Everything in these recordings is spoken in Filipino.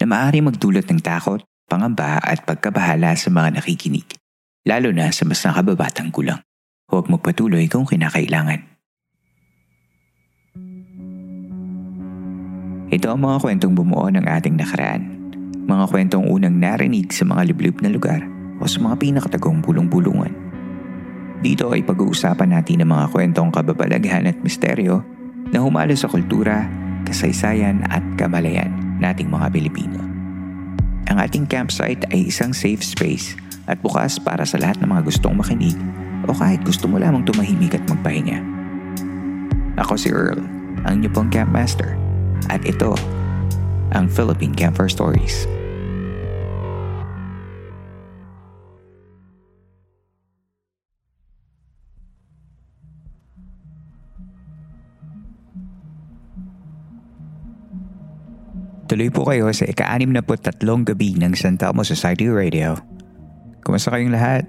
na maaari magdulot ng takot, pangamba at pagkabahala sa mga nakikinig, lalo na sa mas nakababatang gulang. Huwag magpatuloy kung kinakailangan. Ito ang mga kwentong bumuo ng ating nakaraan. Mga kwentong unang narinig sa mga liblib na lugar o sa mga pinakatagong bulong-bulungan. Dito ay pag-uusapan natin ang mga kwentong kababalaghan at misteryo na humalo sa kultura, kasaysayan at kamalayan nating mga Pilipino. Ang ating campsite ay isang safe space at bukas para sa lahat ng mga gustong makinig o kahit gusto mo lamang tumahimik at magpahinga. Ako si Earl, ang inyong pong campmaster. At ito, ang Philippine Camper Stories. Tuloy po kayo sa ika-63 gabi ng San Telmo Society Radio. Kumusta kayong lahat?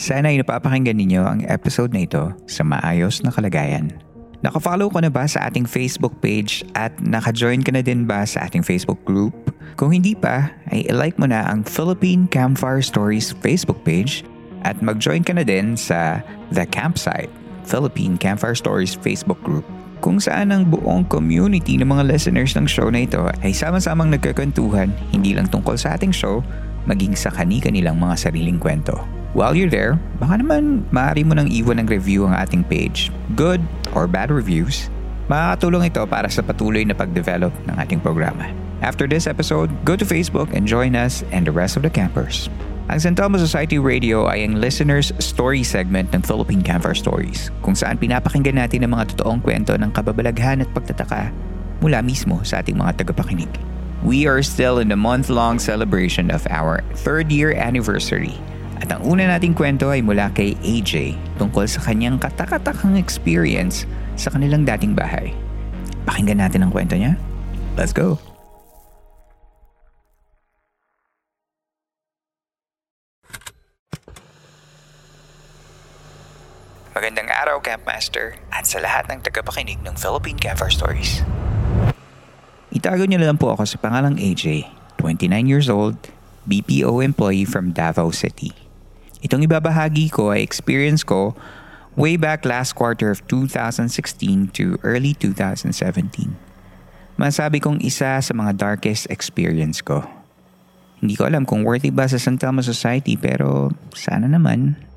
Sana ay napapakinggan ninyo ang episode na ito sa maayos na kalagayan. Nakafollow ko na ba sa ating Facebook page at naka-join ka na din ba sa ating Facebook group? Kung hindi pa, ay like mo na ang Philippine Campfire Stories Facebook page at mag-join ka na din sa The Campsite, Philippine Campfire Stories Facebook group kung saan ang buong community ng mga listeners ng show na ito ay sama-samang nagkakwentuhan hindi lang tungkol sa ating show, maging sa kani-kanilang mga sariling kwento. While you're there, baka naman maaari mo nang iwan ng review ang ating page. Good or bad reviews, makakatulong ito para sa patuloy na pag-develop ng ating programa. After this episode, go to Facebook and join us and the rest of the campers. Ang San Telmo Society Radio ay ang listeners story segment ng Philippine Campfire Stories kung saan pinapakinggan natin ang mga totoong kwento ng kababalaghan at pagtataka mula mismo sa ating mga tagapakinig. We are still in the month-long celebration of our third year anniversary at ang una nating kwento ay mula kay AJ tungkol sa kanyang katakatakang experience sa kanilang dating bahay. Pakinggan natin ang kwento niya. Let's go! Araw, Campmaster, at sa lahat ng tagapakinig ng Philippine Campfire Stories. Itago niyo na lang po ako sa pangalang AJ, 29 years old, BPO employee from Davao City. Itong ibabahagi ko ay experience ko way back last quarter of 2016 to early 2017. Masabi kong isa sa mga darkest experience ko. Hindi ko alam kung worthy ba sa San Telmo Society pero sana naman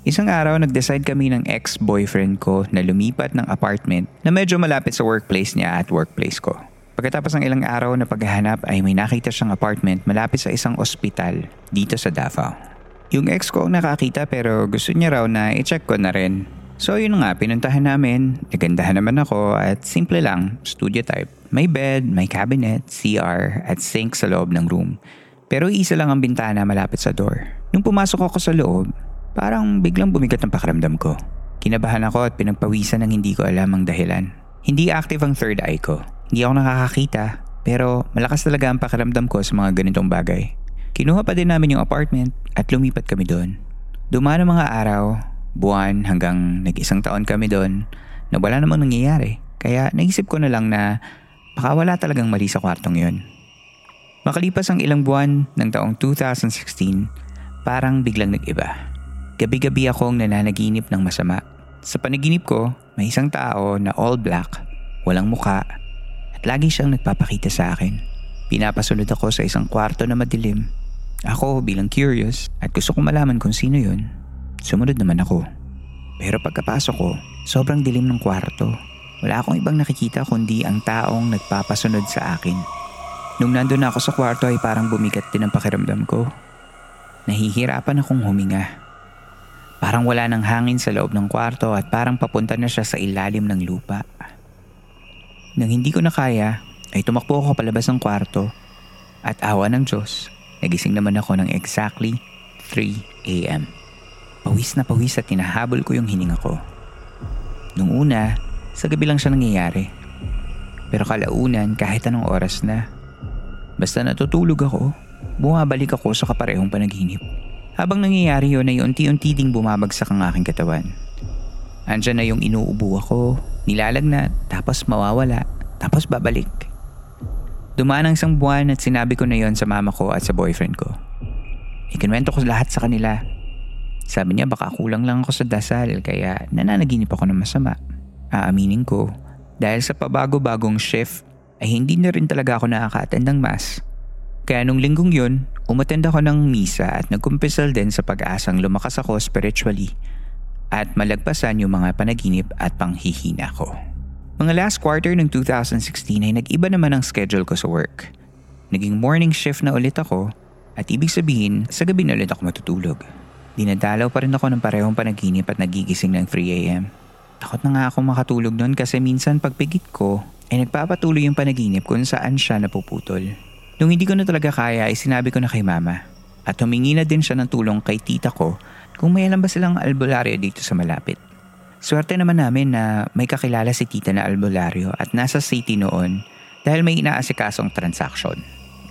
Isang araw nag-decide kami ng ex-boyfriend ko na lumipat ng apartment na medyo malapit sa workplace niya at workplace ko. Pagkatapos ng ilang araw na paghahanap ay may nakita siyang apartment malapit sa isang ospital dito sa Davao. Yung ex ko ang nakakita pero gusto niya raw na i-check ko na rin. So yun nga, pinuntahan namin, nagandahan naman ako at simple lang, studio type. May bed, may cabinet, CR at sink sa loob ng room. Pero isa lang ang bintana malapit sa door. Nung pumasok ako sa loob, Parang biglang bumigat ang pakiramdam ko. Kinabahan ako at pinagpawisan ng hindi ko alam ang dahilan. Hindi active ang third eye ko. Hindi ako nakakakita, pero malakas talaga ang pakiramdam ko sa mga ganitong bagay. Kinuha pa din namin yung apartment at lumipat kami doon. Dumaan ang mga araw, buwan hanggang nag-isang taon kami doon na wala namang nangyayari. Kaya naisip ko na lang na baka wala talagang mali sa kwartong yun. Makalipas ang ilang buwan ng taong 2016, parang biglang nag-iba. Gabi-gabi akong nananaginip ng masama. Sa panaginip ko, may isang tao na all black, walang muka, at lagi siyang nagpapakita sa akin. Pinapasunod ako sa isang kwarto na madilim. Ako bilang curious at gusto kong malaman kung sino yun. Sumunod naman ako. Pero pagkapasok ko, sobrang dilim ng kwarto. Wala akong ibang nakikita kundi ang taong nagpapasunod sa akin. Nung nandun ako sa kwarto ay parang bumigat din ang pakiramdam ko. Nahihirapan akong huminga. Parang wala ng hangin sa loob ng kwarto at parang papunta na siya sa ilalim ng lupa. Nang hindi ko na kaya, ay tumakbo ako palabas ng kwarto at awa ng Diyos, nagising naman ako ng exactly 3 a.m. Pawis na pawis at tinahabol ko yung hininga ko. Nung una, sa gabi lang siya nangyayari. Pero kalaunan kahit anong oras na. Basta natutulog ako, bumabalik ako sa kaparehong panaginip. Habang nangyayari yun ay unti-unti ding bumabagsak ang aking katawan. Andyan na yung inuubo ako, nilalagnat, tapos mawawala, tapos babalik. Dumaan ang isang buwan at sinabi ko na yon sa mama ko at sa boyfriend ko. Ikinwento ko lahat sa kanila. Sabi niya baka kulang lang ako sa dasal kaya nananaginip ako ng masama. Aaminin ko, dahil sa pabago-bagong shift ay hindi na rin talaga ako nakaka-attend ng mass. Kaya nung linggong yun, umattend ako ng misa at nagkumpisal din sa pag-asang lumakas ako spiritually at malagpasan yung mga panaginip at panghihina ko. Mga last quarter ng 2016 ay nag-iba naman ang schedule ko sa work. Naging morning shift na ulit ako at ibig sabihin sa gabi na ulit ako matutulog. Dinadalaw pa rin ako ng parehong panaginip at nagigising ng 3am. Takot na nga ako makatulog noon kasi minsan pagpigit ko ay nagpapatuloy yung panaginip kung saan siya napuputol. Nung hindi ko na talaga kaya ay sinabi ko na kay mama at humingi na din siya ng tulong kay tita ko kung may alam ba silang albularyo dito sa malapit. Swerte naman namin na may kakilala si tita na albularyo at nasa city noon dahil may inaasikasong transaction.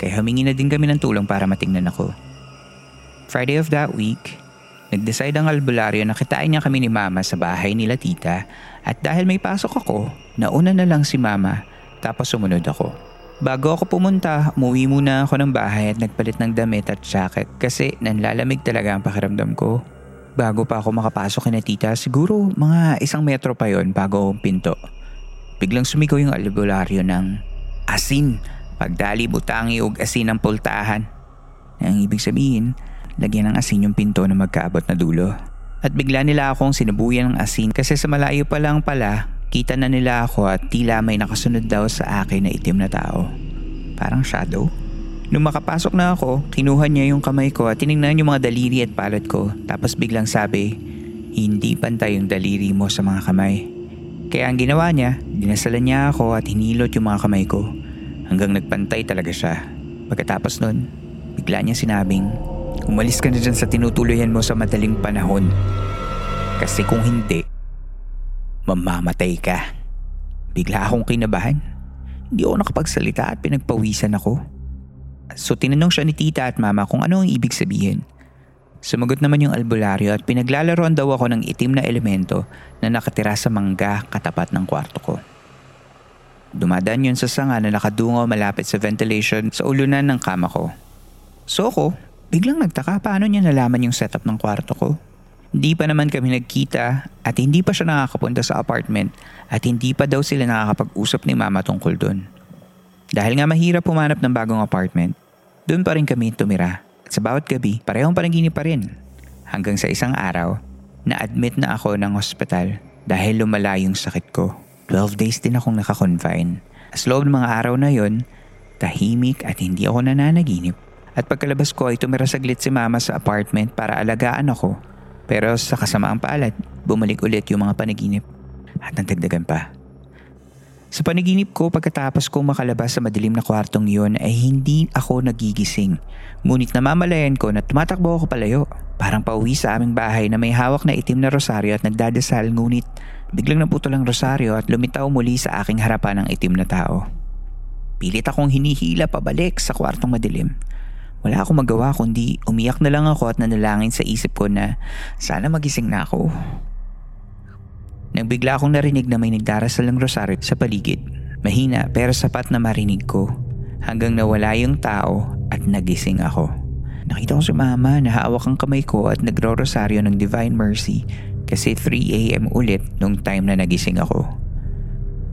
Kaya humingi na din kami ng tulong para matingnan ako. Friday of that week, nag-decide ang albularyo na kitain niya kami ni mama sa bahay nila tita at dahil may pasok ako, nauna na lang si mama tapos sumunod ako. Bago ako pumunta, umuwi muna ako ng bahay at nagpalit ng damit at jacket kasi nanlalamig talaga ang pakiramdam ko. Bago pa ako makapasok kina tita, siguro mga isang metro pa yon bago ang pinto. Biglang sumigaw yung albularyo ng asin, pagdali butangi ug asin ang pultahan. Ang ibig sabihin, lagyan ng asin yung pinto na magkaabot na dulo. At bigla nila akong sinubuyan ng asin kasi sa malayo pa lang pala Kita na nila ako at tila may nakasunod daw sa akin na itim na tao. Parang shadow. Nung makapasok na ako, kinuha niya yung kamay ko at tinignan yung mga daliri at palad ko. Tapos biglang sabi, hindi pantay yung daliri mo sa mga kamay. Kaya ang ginawa niya, dinasalan niya ako at hinilot yung mga kamay ko. Hanggang nagpantay talaga siya. Pagkatapos nun, bigla niya sinabing, umalis ka na dyan sa tinutuloyan mo sa madaling panahon. Kasi kung hindi, mamamatay ka. Bigla akong kinabahan. Hindi ako nakapagsalita at pinagpawisan ako. So tinanong siya ni tita at mama kung ano ang ibig sabihin. Sumagot naman yung albularyo at pinaglalaroan daw ako ng itim na elemento na nakatira sa mangga katapat ng kwarto ko. Dumadaan yun sa sanga na nakadungo malapit sa ventilation sa ulunan ng kama ko. So ako, biglang nagtaka paano niya nalaman yung setup ng kwarto ko. Hindi pa naman kami nagkita at hindi pa siya nakakapunta sa apartment at hindi pa daw sila nakakapag-usap ni mama tungkol doon. Dahil nga mahirap pumanap ng bagong apartment, doon pa rin kami tumira at sa bawat gabi parehong panaginip pa rin. Hanggang sa isang araw, na-admit na ako ng hospital dahil lumala yung sakit ko. 12 days din akong nakakonfine. As loob ng mga araw na yon, tahimik at hindi ako nananaginip. At pagkalabas ko ay tumira saglit si mama sa apartment para alagaan ako pero sa kasamaang palad, bumalik ulit yung mga panaginip at nagdagdagan pa. Sa panaginip ko pagkatapos kong makalabas sa madilim na kwartong iyon ay hindi ako nagigising. Ngunit namamalayan ko na tumatakbo ako palayo. Parang pauwi sa aming bahay na may hawak na itim na rosaryo at nagdadasal ngunit biglang naputol ang rosaryo at lumitaw muli sa aking harapan ang itim na tao. Pilit akong hinihila pabalik sa kwartong madilim wala akong magawa kundi umiyak na lang ako at nanalangin sa isip ko na sana magising na ako. Nang bigla akong narinig na may nagdarasal ng rosaryo sa paligid. Mahina pero sapat na marinig ko hanggang nawala yung tao at nagising ako. Nakita ko si mama na hawak ang kamay ko at nagro-rosaryo ng Divine Mercy kasi 3am ulit nung time na nagising ako.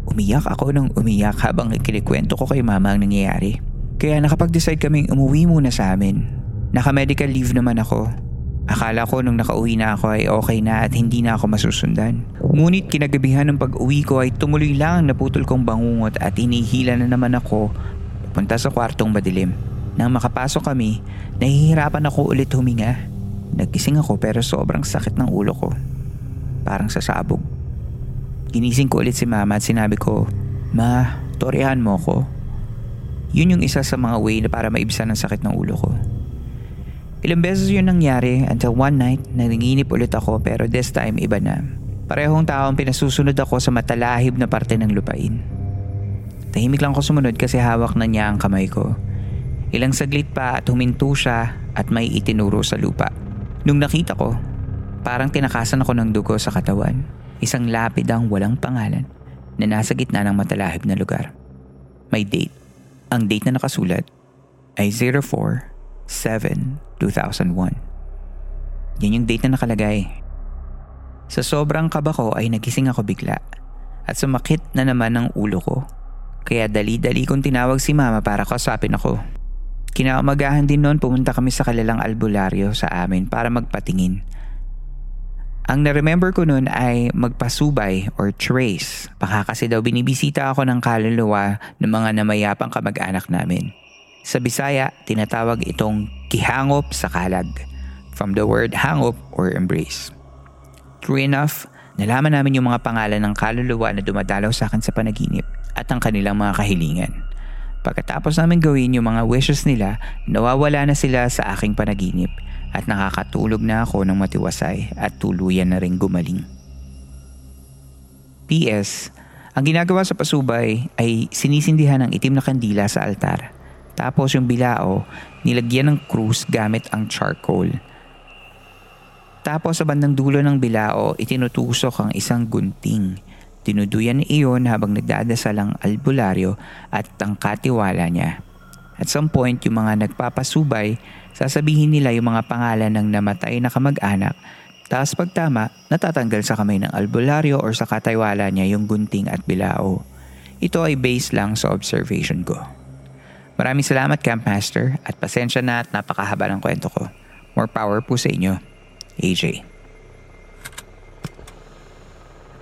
Umiyak ako nang umiyak habang ikilikwento ko kay mama ang nangyayari. Kaya nakapag-decide kaming umuwi muna sa amin. Naka-medical leave naman ako. Akala ko nung nakauwi na ako ay okay na at hindi na ako masusundan. Ngunit kinagabihan ng pag-uwi ko ay tumuloy lang ang naputol kong bangungot at inihila na naman ako papunta sa kwartong madilim. Nang makapasok kami, nahihirapan ako ulit huminga. Nagising ako pero sobrang sakit ng ulo ko. Parang sasabog. Ginising ko ulit si mama at sinabi ko, Ma, torihan mo ko. Yun yung isa sa mga way na para maibsan ang sakit ng ulo ko. Ilang beses yun nangyari until one night nanginginip ulit ako pero this time iba na. Parehong taong pinasusunod ako sa matalahib na parte ng lupain. Tahimik lang ako sumunod kasi hawak na niya ang kamay ko. Ilang saglit pa at huminto siya at may itinuro sa lupa. Nung nakita ko, parang tinakasan ako ng dugo sa katawan. Isang lapid ang walang pangalan na nasa gitna ng matalahib na lugar. May date. Ang date na nakasulat ay 04-7-2001. Yan yung date na nakalagay. Sa sobrang kaba ko ay nagising ako bigla at sumakit na naman ang ulo ko. Kaya dali-dali kong tinawag si mama para kausapin ako. Kinaumagahan din noon pumunta kami sa kalalang albularyo sa amin para magpatingin. Ang na-remember ko noon ay magpasubay or trace. Baka kasi daw binibisita ako ng kaluluwa ng mga namayapang kamag-anak namin. Sa Bisaya, tinatawag itong kihangop sa kalag from the word hangop or embrace. True enough, nalaman namin yung mga pangalan ng kaluluwa na dumadalaw sa akin sa panaginip at ang kanilang mga kahilingan. Pagkatapos namin gawin yung mga wishes nila, nawawala na sila sa aking panaginip at nakakatulog na ako ng matiwasay at tuluyan na rin gumaling. P.S. Ang ginagawa sa pasubay ay sinisindihan ng itim na kandila sa altar. Tapos yung bilao, nilagyan ng krus gamit ang charcoal. Tapos sa bandang dulo ng bilao, itinutusok ang isang gunting Tinuduyan iyon habang nagdadasal ang albularyo at ang katiwala niya. At some point, yung mga nagpapasubay, sasabihin nila yung mga pangalan ng namatay na kamag-anak tapos pagtama, natatanggal sa kamay ng albularyo or sa katiwala niya yung gunting at bilao. Ito ay based lang sa observation ko. Maraming salamat Camp Master at pasensya na at napakahaba ng kwento ko. More power po sa inyo. AJ.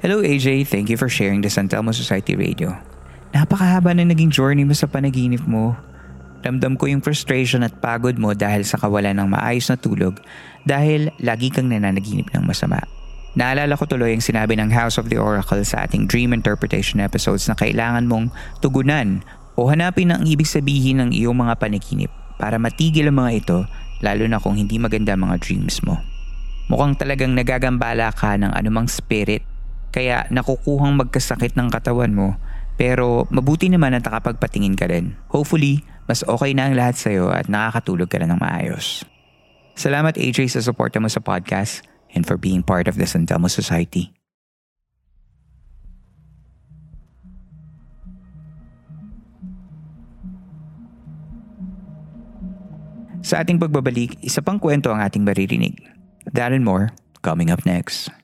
Hello AJ, thank you for sharing the San Telmo Society Radio. Napakahaba na naging journey mo sa panaginip mo. Ramdam ko yung frustration at pagod mo dahil sa kawalan ng maayos na tulog dahil lagi kang nananaginip ng masama. Naalala ko tuloy ang sinabi ng House of the Oracle sa ating Dream Interpretation episodes na kailangan mong tugunan o hanapin ang ibig sabihin ng iyong mga panaginip para matigil ang mga ito lalo na kung hindi maganda mga dreams mo. Mukhang talagang nagagambala ka ng anumang spirit kaya nakukuhang magkasakit ng katawan mo pero mabuti naman na nakapagpatingin ka rin. Hopefully, mas okay na ang lahat sa'yo at nakakatulog ka na ng maayos. Salamat AJ sa suporta mo sa podcast and for being part of the San Telmo Society. Sa ating pagbabalik, isa pang kwento ang ating maririnig. And more, coming up next.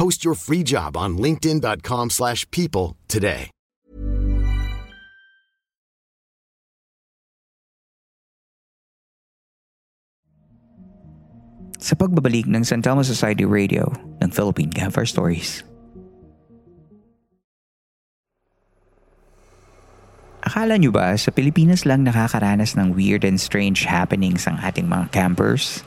Post your free job on linkedin.com slash people today. Sa pagbabalik ng San Telmo Society Radio ng Philippine Campfire Stories. Akala nyo ba sa Pilipinas lang nakakaranas ng weird and strange happenings ang ating mga campers?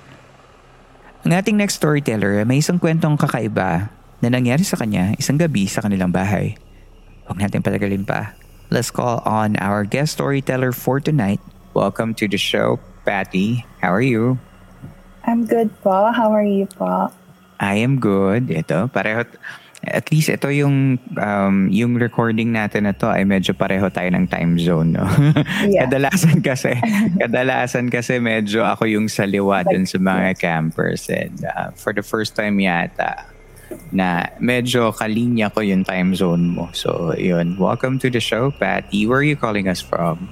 Ang ating next storyteller may isang kwentong kakaiba na nangyari sa kanya isang gabi sa kanilang bahay. Huwag natin patagalin pa. Let's call on our guest storyteller for tonight. Welcome to the show, Patty. How are you? I'm good po. How are you po? I am good. Ito, pareho. At least ito yung um, yung recording natin na to ay medyo pareho tayo ng time zone. No? Yeah. kadalasan kasi, kadalasan kasi medyo ako yung saliwa dun sa mga campers. And uh, for the first time yata, na medyo kalinya ko yung time zone mo. So, yun. Welcome to the show, Patty. Where are you calling us from?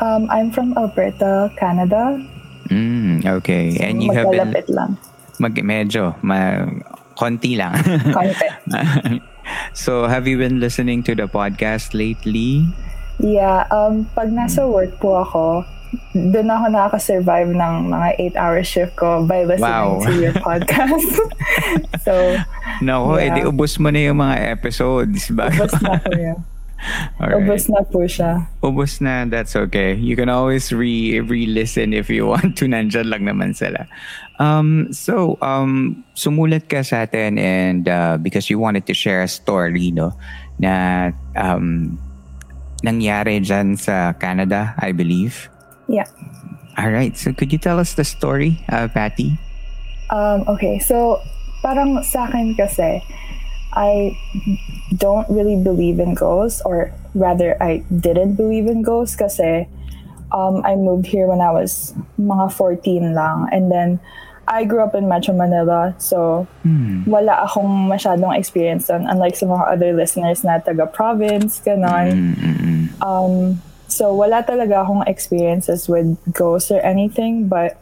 Um, I'm from Alberta, Canada. Mm, okay. And you have been... Lang. Mag, medyo, ma, konti lang. Konti. so, have you been listening to the podcast lately? Yeah, um, pag nasa work po ako, doon ako nakaka-survive ng mga 8-hour shift ko by listening Wow. to your podcast. so, Nako, Yeah. edi ubos mo na yung mga episodes. Bago. ubos na po yun. Alright. Ubos na po siya. Ubos na, that's okay. You can always re re-listen if you want to. Nandyan lang naman sila. Um, so, um, sumulat ka sa atin and uh, because you wanted to share a story, no, na um, nangyari dyan sa Canada, I believe. Yeah. All right. So, could you tell us the story, uh, Patty? Um, okay, so parang sa akin kasi, I don't really believe in ghosts, or rather, I didn't believe in ghosts kasi um, I moved here when I was mga 14 lang. And then, I grew up in Metro Manila, so wala akong masyadong experience doon, unlike sa mga other listeners na taga-province, ganon. Um, so wala talaga akong experiences with ghosts or anything, but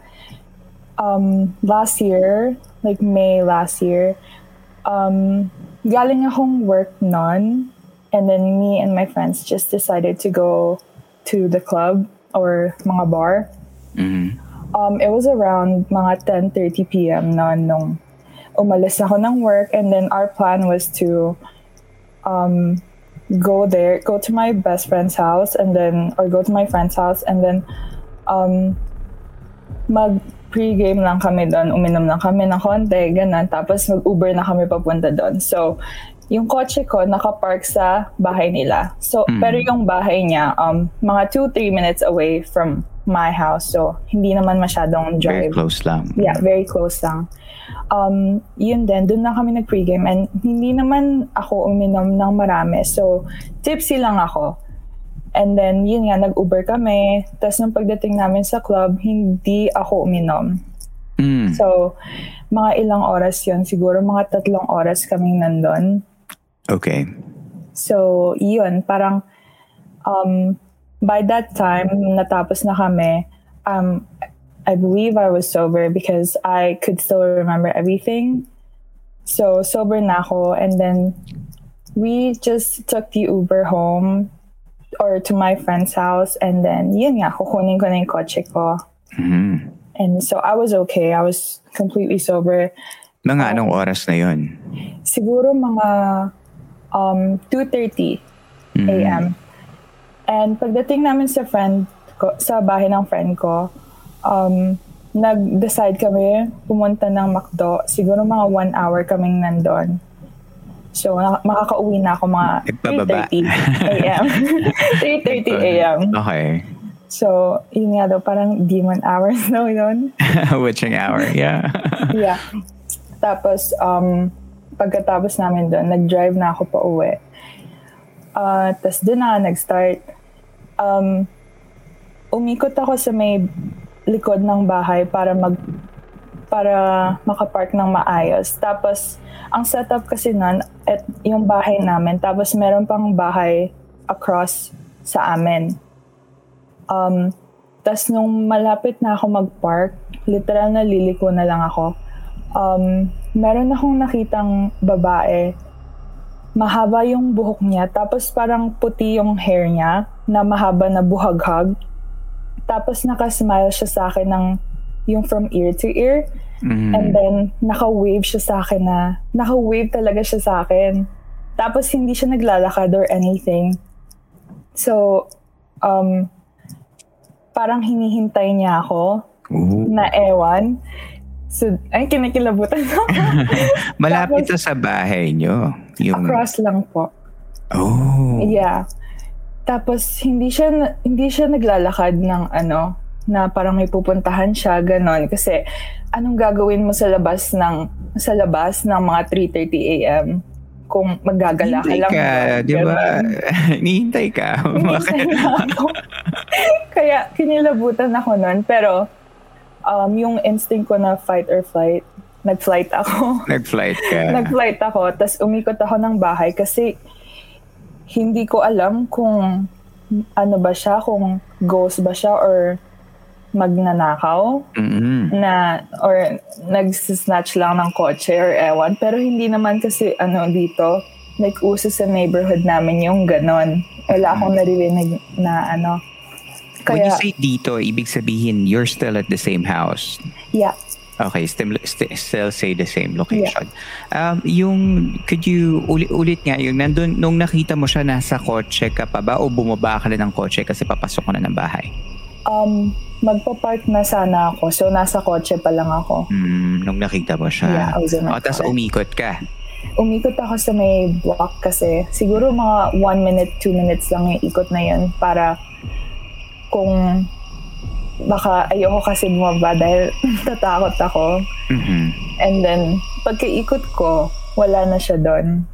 um, last year, like May last year, um, galing akong work nun, and then me and my friends just decided to go to the club or mga bar. Um, it was around mga 10.30 p.m. noon nung umalis ako ng work, and then our plan was to um, go there, go to my best friend's house, and then, or go to my friend's house, and then um, mag pre-game lang kami doon, uminom lang kami ng konti, ganun. Tapos mag-Uber na kami papunta doon. So, yung kotse ko nakapark sa bahay nila. So, pero yung bahay niya, um, mga 2-3 minutes away from my house. So, hindi naman masyadong Very drive. close lang. Yeah, very close lang. Um, yun din, doon na kami nag-pregame and hindi naman ako uminom ng marami. So, tipsy lang ako. And then, yun nga, nag-Uber kami. Tapos nung pagdating namin sa club, hindi ako uminom. Mm. So, mga ilang oras yun. Siguro mga tatlong oras kaming nandun. Okay. So, yun, parang um, by that time, natapos na kami, um, I believe I was sober because I could still remember everything. So, sober na ako. And then, we just took the Uber home or to my friend's house. And then, yun nga, kukunin ko na yung kotse ko. Mhm. And so, I was okay. I was completely sober. Mga anong oras na yun? siguro mga um, 2.30 a.m. And pagdating namin sa friend ko, sa bahay ng friend ko, um, nag-decide kami pumunta ng McDo. Siguro mga one hour kaming nandun. So, na- makakauwi na ako mga Nagpababa. 3.30 a.m. 3.30 a.m. Okay. So, yun nga daw, parang demon hours daw yun. Witching hour, yeah. yeah. Tapos, um, pagkatapos namin doon, nag-drive na ako pa uwi. Uh, Tapos doon na nag-start. Um, umikot ako sa may likod ng bahay para mag para makapark ng maayos. Tapos, ang setup kasi nun, at yung bahay namin, tapos meron pang bahay across sa amin. Um, tas nung malapit na ako mag-park, literal na liliko na lang ako. Um, meron akong nakitang babae. Mahaba yung buhok niya, tapos parang puti yung hair niya na mahaba na buhaghag. Tapos nakasmile siya sa akin ng yung from ear to ear. And then, naka-wave siya sa akin na, naka-wave talaga siya sa akin. Tapos, hindi siya naglalakad or anything. So, um, parang hinihintay niya ako Ooh. na ewan. So, ay, kinikilabutan ako. Malapit Tapos- sa bahay nyo. Yung, Across lang po. oh. Yeah. Tapos, hindi siya, hindi siya naglalakad ng ano, na parang may pupuntahan siya, ganon. Kasi anong gagawin mo sa labas ng sa labas ng mga 3.30 a.m. kung maggagala ka lang. Ka, di ba? Nihintay ka. Ako. Kaya kinilabutan ako nun. Pero um, yung instinct ko na fight or flight, nag-flight ako. Nag-flight ka. nag-flight ako. Tapos umikot ako ng bahay kasi hindi ko alam kung ano ba siya, kung ghost ba siya or magnanakaw mm-hmm. na or nag-snatch lang ng kotse or ewan. Pero hindi naman kasi ano dito, like uso sa neighborhood namin yung ganon. Wala akong mm-hmm. naririnig na ano. Kaya, When you say dito, ibig sabihin you're still at the same house? Yeah. Okay, still, still say the same location. Yeah. Um, yung, could you, ulit, ulit nga, yung nandun, nung nakita mo siya, nasa kotse ka pa ba o bumaba ka na ng kotse kasi papasok ka na ng bahay? Um, magpa-park na sana ako. So, nasa kotse pa lang ako. Mm, nung nakita mo siya. Yeah, I was in my oh, Tapos umikot ka. Umikot ako sa may block kasi siguro mga 1 minute, 2 minutes lang yung ikot na yun para kung baka ayoko kasi bumaba dahil tatakot ako. Mm-hmm. And then, pagkaikot ko, wala na siya doon.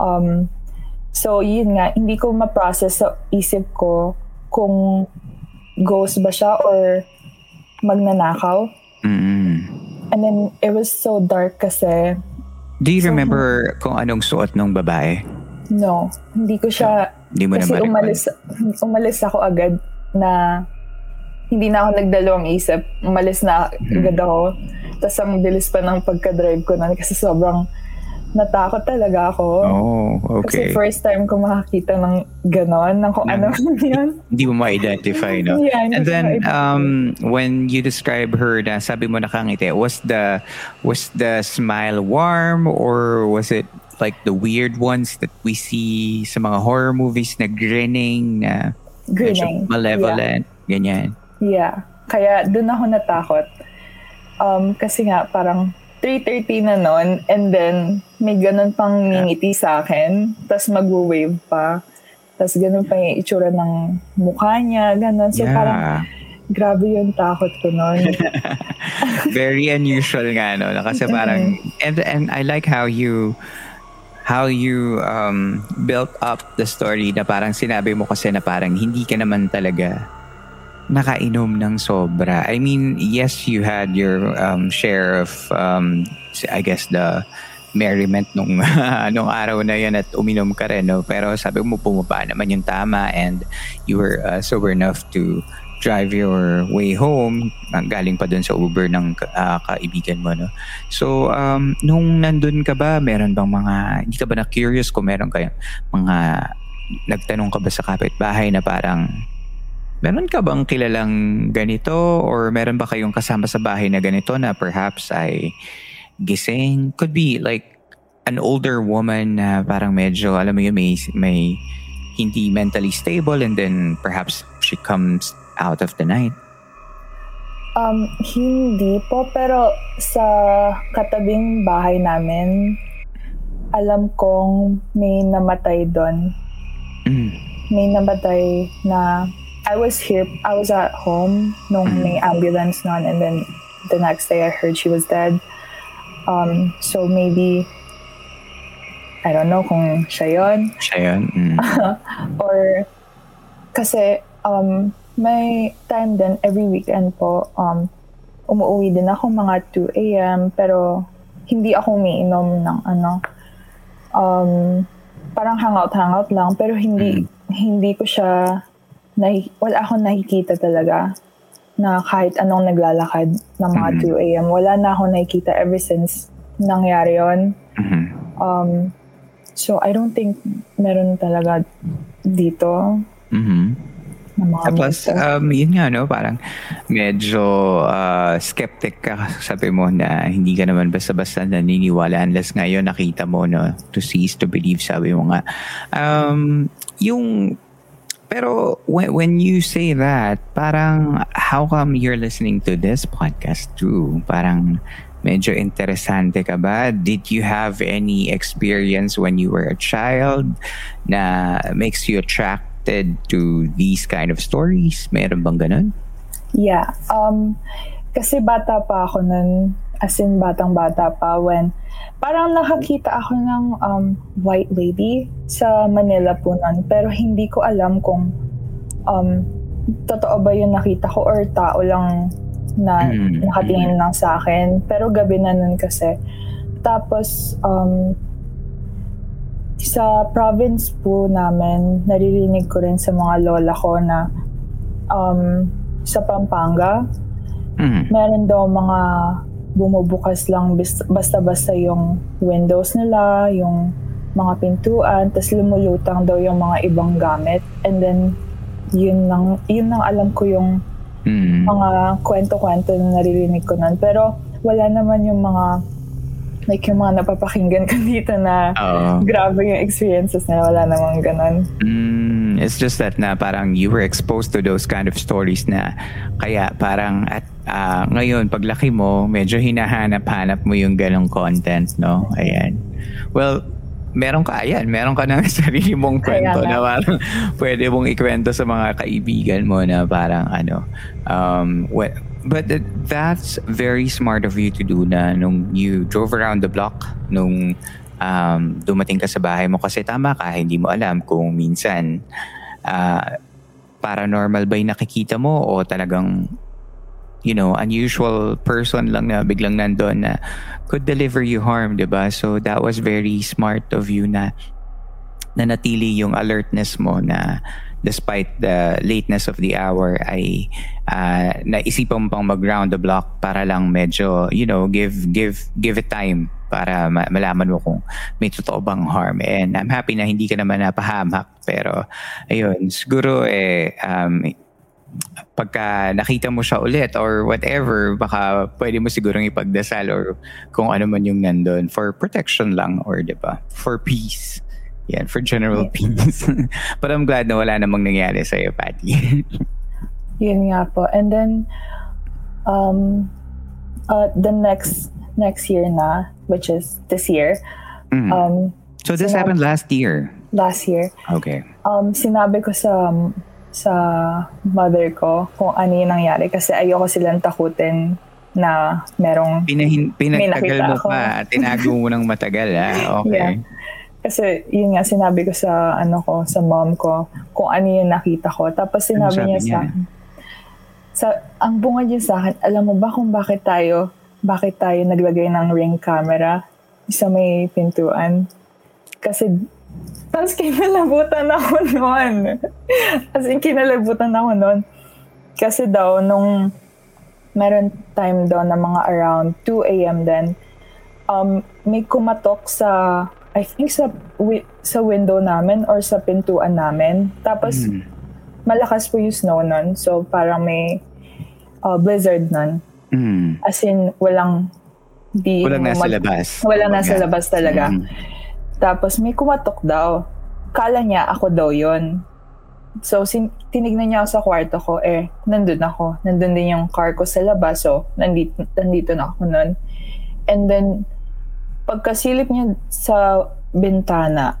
Um, so, yun nga, hindi ko ma-process sa isip ko kung ghost ba siya or magnanakaw. Mm-hmm. And then, it was so dark kasi. Do you so, remember kung anong suot ng babae? No, hindi ko siya. Hindi mo kasi na umalis, umalis ako agad na hindi na ako nagdalawang isip. Umalis na hmm. agad ako. Tapos ang bilis pa ng pagka-drive ko na kasi sobrang natakot talaga ako. Oh, okay. Kasi first time ko makakita ng ganon, ng kung ano yun. Hindi mo ma-identify, no? yeah, And then, um, when you describe her na sabi mo nakangiti, was the, was the smile warm or was it like the weird ones that we see sa mga horror movies na grinning, na grinning. malevolent, yeah. ganyan? Yeah. Kaya doon ako natakot. Um, kasi nga, parang 3.30 na nun, and then may ganun pang ngingiti sa akin, tapos mag-wave pa. Tapos ganun pa yung itsura ng mukha niya, ganun. So yeah. parang, grabe yung takot ko nun. Very unusual nga, no? Kasi parang, and, and I like how you, how you um, built up the story na parang sinabi mo kasi na parang hindi ka naman talaga nakainom ng sobra. I mean, yes, you had your um, share of, um, I guess, the merriment nung, nung araw na yun at uminom ka rin, no? Pero sabi mo, bumaba naman yung tama and you were uh, sober enough to drive your way home galing pa dun sa Uber ng uh, kaibigan mo no so um nung nandun ka ba meron bang mga hindi ka ba na curious kung meron kayong mga nagtanong ka ba sa kapitbahay na parang Meron ka bang kilalang ganito or meron ba kayong kasama sa bahay na ganito na perhaps ay gising? Could be like an older woman na parang medyo, alam mo yun, may, may hindi mentally stable and then perhaps she comes out of the night. Um, hindi po, pero sa katabing bahay namin, alam kong may namatay doon. Mm. May namatay na I was here, I was at home nung mm-hmm. may ambulance nun and then the next day I heard she was dead. Um, so maybe, I don't know kung siya yun. Siya yun? Mm. or, kasi, um, may time din every weekend po, um, umuwi din ako mga 2 a.m. pero hindi ako umiinom ng ano, um, parang hangout-hangout lang pero hindi mm. hindi ko siya na, wala akong nakikita talaga na kahit anong naglalakad ng mga mm-hmm. 2 a.m. Wala na akong nakikita ever since nangyari yon. Mm-hmm. Um, so, I don't think meron talaga dito. Mm-hmm. Plus, um, yun nga, no, parang medyo uh, skeptic ka, sabi mo na hindi ka naman basta-basta naniniwala unless ngayon nakita mo, no, to cease to believe, sabi mo nga. Um, yung Pero when, when you say that, parang how come you're listening to this podcast too? Parang medyo interesante ka ba? Did you have any experience when you were a child na makes you attract attracted to these kind of stories? Meron bang ganun? Yeah. Um, kasi bata pa ako nun, as in batang-bata pa, when parang nakakita ako ng um, white lady sa Manila po nun. Pero hindi ko alam kung um, totoo ba yung nakita ko or tao lang na Mm. nakatingin lang sa akin. Pero gabi na nun kasi. Tapos, um, sa province po namin, naririnig ko rin sa mga lola ko na um, sa Pampanga, Mm. meron daw mga bumubukas lang basta-basta yung windows nila, yung mga pintuan, tapos lumulutang daw yung mga ibang gamit. And then, yun lang, yun lang alam ko yung Mm. mga kwento-kwento na naririnig ko nun. Pero wala naman yung mga like yung mga napapakinggan ko dito na Oo. grabe yung experiences nila. Wala namang ganun. Mm, it's just that na parang you were exposed to those kind of stories na kaya parang at ah, ngayon paglaki mo medyo hinahanap-hanap mo yung ganong content no? Ayan. Well meron ka ayan meron ka ng sarili mong kwento na parang pwede mong ikwento sa mga kaibigan mo na parang ano um we- but th- that's very smart of you to do na nung you drove around the block nung um, dumating ka sa bahay mo. Kasi tama ka, hindi mo alam kung minsan ah, paranormal ba yung nakikita mo o talagang you know, unusual person lang na biglang nandun na could deliver you harm, di ba? So that was very smart of you na nanatili yung alertness mo na despite the lateness of the hour ay uh, naisipan pang mag round the block para lang medyo you know give give give it time para ma- malaman mo kung may totoo bang harm and I'm happy na hindi ka naman napahamak pero ayun siguro eh um, pagka nakita mo siya ulit or whatever, baka pwede mo sigurong ipagdasal or kung ano man yung nandun for protection lang or 'di ba For peace. Yan, for general peace. But I'm glad na wala namang nangyari sa iyo, Patty. Yun nga po. And then, um, uh, the next next year na, which is this year, Mm. um, so this sinabi- happened last year. last year, Okay. um, sinabi ko sa sa mother ko kung ano yung nangyari kasi ayoko silang takutin na merong Pinahin, pinagtagal mo ako. pa, tinago mo ng matagal ah. Okay. Yeah. Kasi yun nga sinabi ko sa ano ko sa mom ko kung ano yung nakita ko tapos Ano sinabi sabi niya sa niya? akin sa ang bunga niya sa akin alam mo ba kung bakit tayo bakit tayo naglagay ng ring camera sa may pintuan kasi tapos kinalabutan ako noon as in kinalabutan ako noon kasi daw nung meron time daw na mga around 2 a.m. then um, may kumatok sa I think sa wi- sa window namin or sa pintuan namin. Tapos Mm. malakas po yung snow nun. So parang may uh, blizzard nun. Mm. As in walang di Walang nasa mag- labas. Walang nasa labas talaga. Mm. Tapos may kumatok daw. Kala niya ako daw yon. So sin- tinignan niya ako sa kwarto ko, eh, nandun ako. Nandun din yung car ko sa labas. So nandito, nandito na ako nun. And then, pagkasilip niya sa bintana,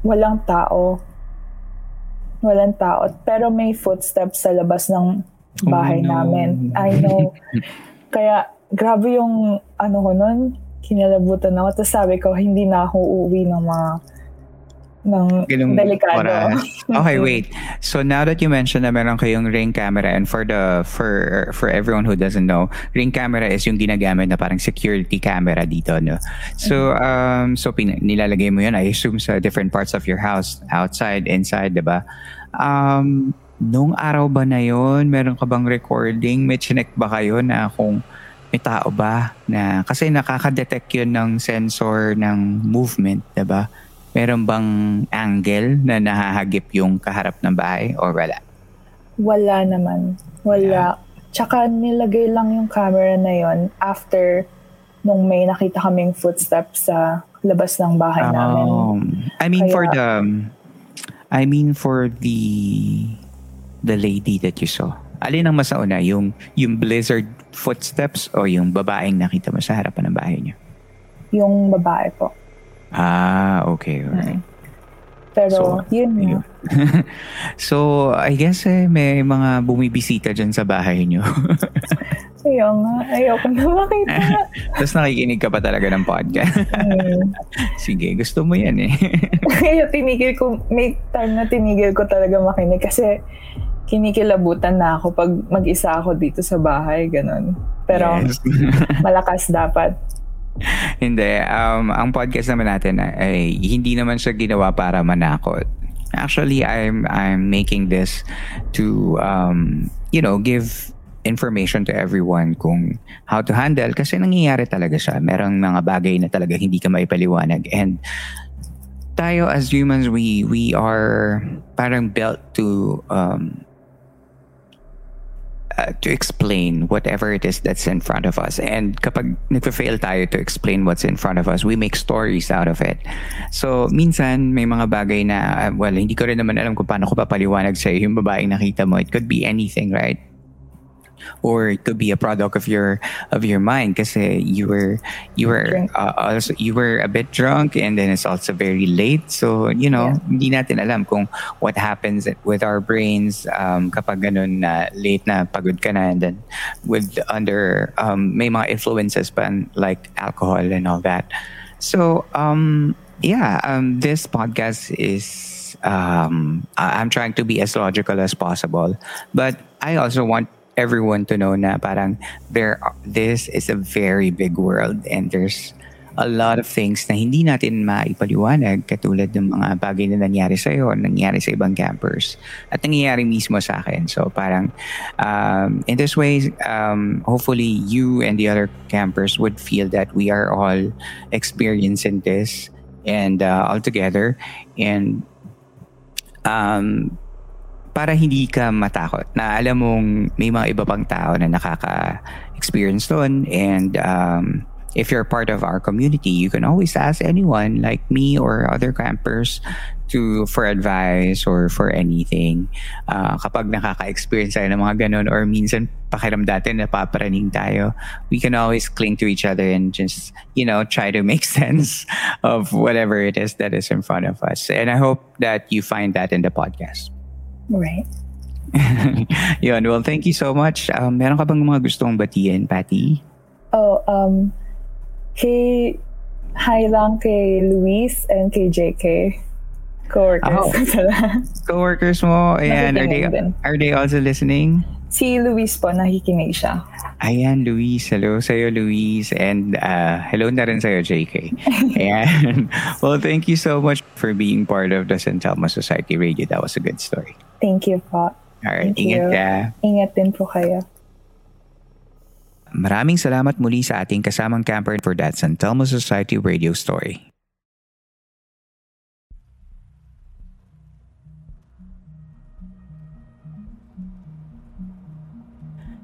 walang tao. Walang tao. Pero may footsteps sa labas ng bahay Oh, no. namin. I know. Kaya, grabe yung ano ko nun, kinalabutan ako. Tapos sabi ko, hindi na ako uuwi ng mga ng Ganung delikado. oras. Okay, wait. So now that you mentioned na meron kayong ring camera and for the for for everyone who doesn't know, ring camera is yung ginagamit na parang security camera dito, no. So um so pin- nilalagay mo 'yun I assume sa different parts of your house, outside, inside, 'di ba? Um nung araw ba na 'yon, meron ka bang recording? May chinek ba kayo na kung may tao ba na kasi nakaka-detect 'yun ng sensor ng movement, 'di ba? Meron bang angle na nahahagip yung kaharap ng bahay or wala? Wala naman. Wala. Tsaka nilagay lang yung camera na yon after nung may nakita kaming footsteps sa labas ng bahay namin. Um, I mean for Kaya- the I mean for the the lady that you saw. Alin ang mas nauna, yung yung blizzard footsteps o yung babaeng nakita mo sa harapan ng bahay niyo? Yung babae po. Ah, okay. Alright. Pero, so, yun nga. so, I guess eh, may mga bumibisita dyan sa bahay nyo. Ayaw nga. Ayoko na makita. Tapos nakikinig ka pa talaga ng podcast. mm. Sige, gusto mo yan eh. Kaya tinigil ko, may time na tinigil ko talaga makinig kasi kinikilabutan na ako pag mag-isa ako dito sa bahay, ganun. Pero yes. malakas dapat. hindi. Um, ang podcast naman natin ay hindi naman siya ginawa para manakot. Actually, I'm I'm making this to um, you know, give information to everyone kung how to handle kasi nangyayari talaga siya. Merong mga bagay na talaga hindi ka maipaliwanag and tayo as humans we we are parang built to um, uh, to explain whatever it is that's in front of us. And kapag nagpa-fail tayo to explain what's in front of us, we make stories out of it. So, minsan, may mga bagay na, uh, well, hindi ko rin naman alam kung paano ko papaliwanag sa'yo yung babaeng nakita mo. It could be anything, right? Or it could be a product of your of your mind kasi you were you were uh, also you were a bit drunk and then it's also very late so you know yeah. hindi natin alam kung what happens with our brains um, kapag ganun na late na pagod ka na and then with under um, may mga influences pa like alcohol and all that so um yeah um this podcast is um, I'm trying to be as logical as possible. But I also want everyone to know na parang there this is a very big world and there's a lot of things na hindi natin maipaliwanag katulad ng mga bagay na nangyari sa iyo, nangyari sa ibang campers at nangyayari mismo sa akin. So parang um, in this way, um, hopefully you and the other campers would feel that we are all experiencing this and uh, all together and um, para hindi ka matakot na alam mong may mga iba pang tao na nakaka-experience doon and um, if you're part of our community, you can always ask anyone like me or other campers to for advice or for anything. Uh, kapag nakaka-experience tayo ng mga ganun or minsan pakiram dati na paparaning tayo, we can always cling to each other and just, you know, try to make sense of whatever it is that is in front of us. And I hope that you find that in the podcast. Right. Yun. Well, thank you so much. Um, meron ka bang mga gustong batiin, Patty? Oh, um, kay, hi lang kay Luis and kay JK. Co-workers. Oh, co-workers mo. Ayan. Are they, are they also listening? Si Luis po, nakikinig siya. Ayan, Luis. Hello sa'yo, Luis. And uh, hello na rin sa'yo, JK. Ayan. well, thank you so much for being part of the San Telmo Society Radio. That was a good story. Thank you po. Alright, Thank ingat you. ka. Ingat din po kayo. Maraming salamat muli sa ating kasamang camper for that San Telmo Society radio story.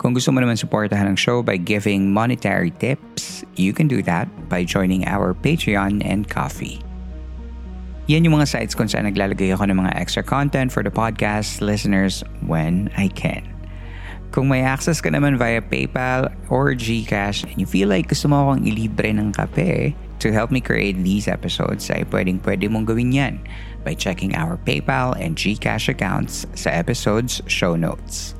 Kung gusto mo naman supportahan ang show by giving monetary tips, you can do that by joining our Patreon and Coffee. Yan yung mga sites kung saan naglalagay ako ng mga extra content for the podcast listeners when I can. Kung may access ka naman via PayPal or GCash and you feel like gusto mo akong ilibre ng kape to help me create these episodes ay pwedeng pwede mong gawin yan by checking our PayPal and GCash accounts sa episode's show notes.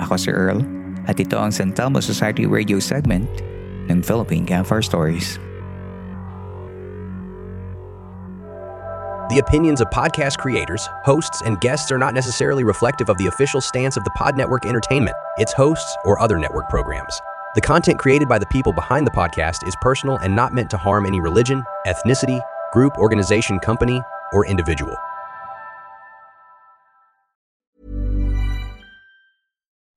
ako si Earl at ito ang San Telmo Society Radio segment ng Philippine Campfire Stories. The opinions of podcast creators, hosts, and guests are not necessarily reflective of the official stance of the Pod Network Entertainment, its hosts, or other network programs. The content created by the people behind the podcast is personal and not meant to harm any religion, ethnicity, group, organization, company, or individual.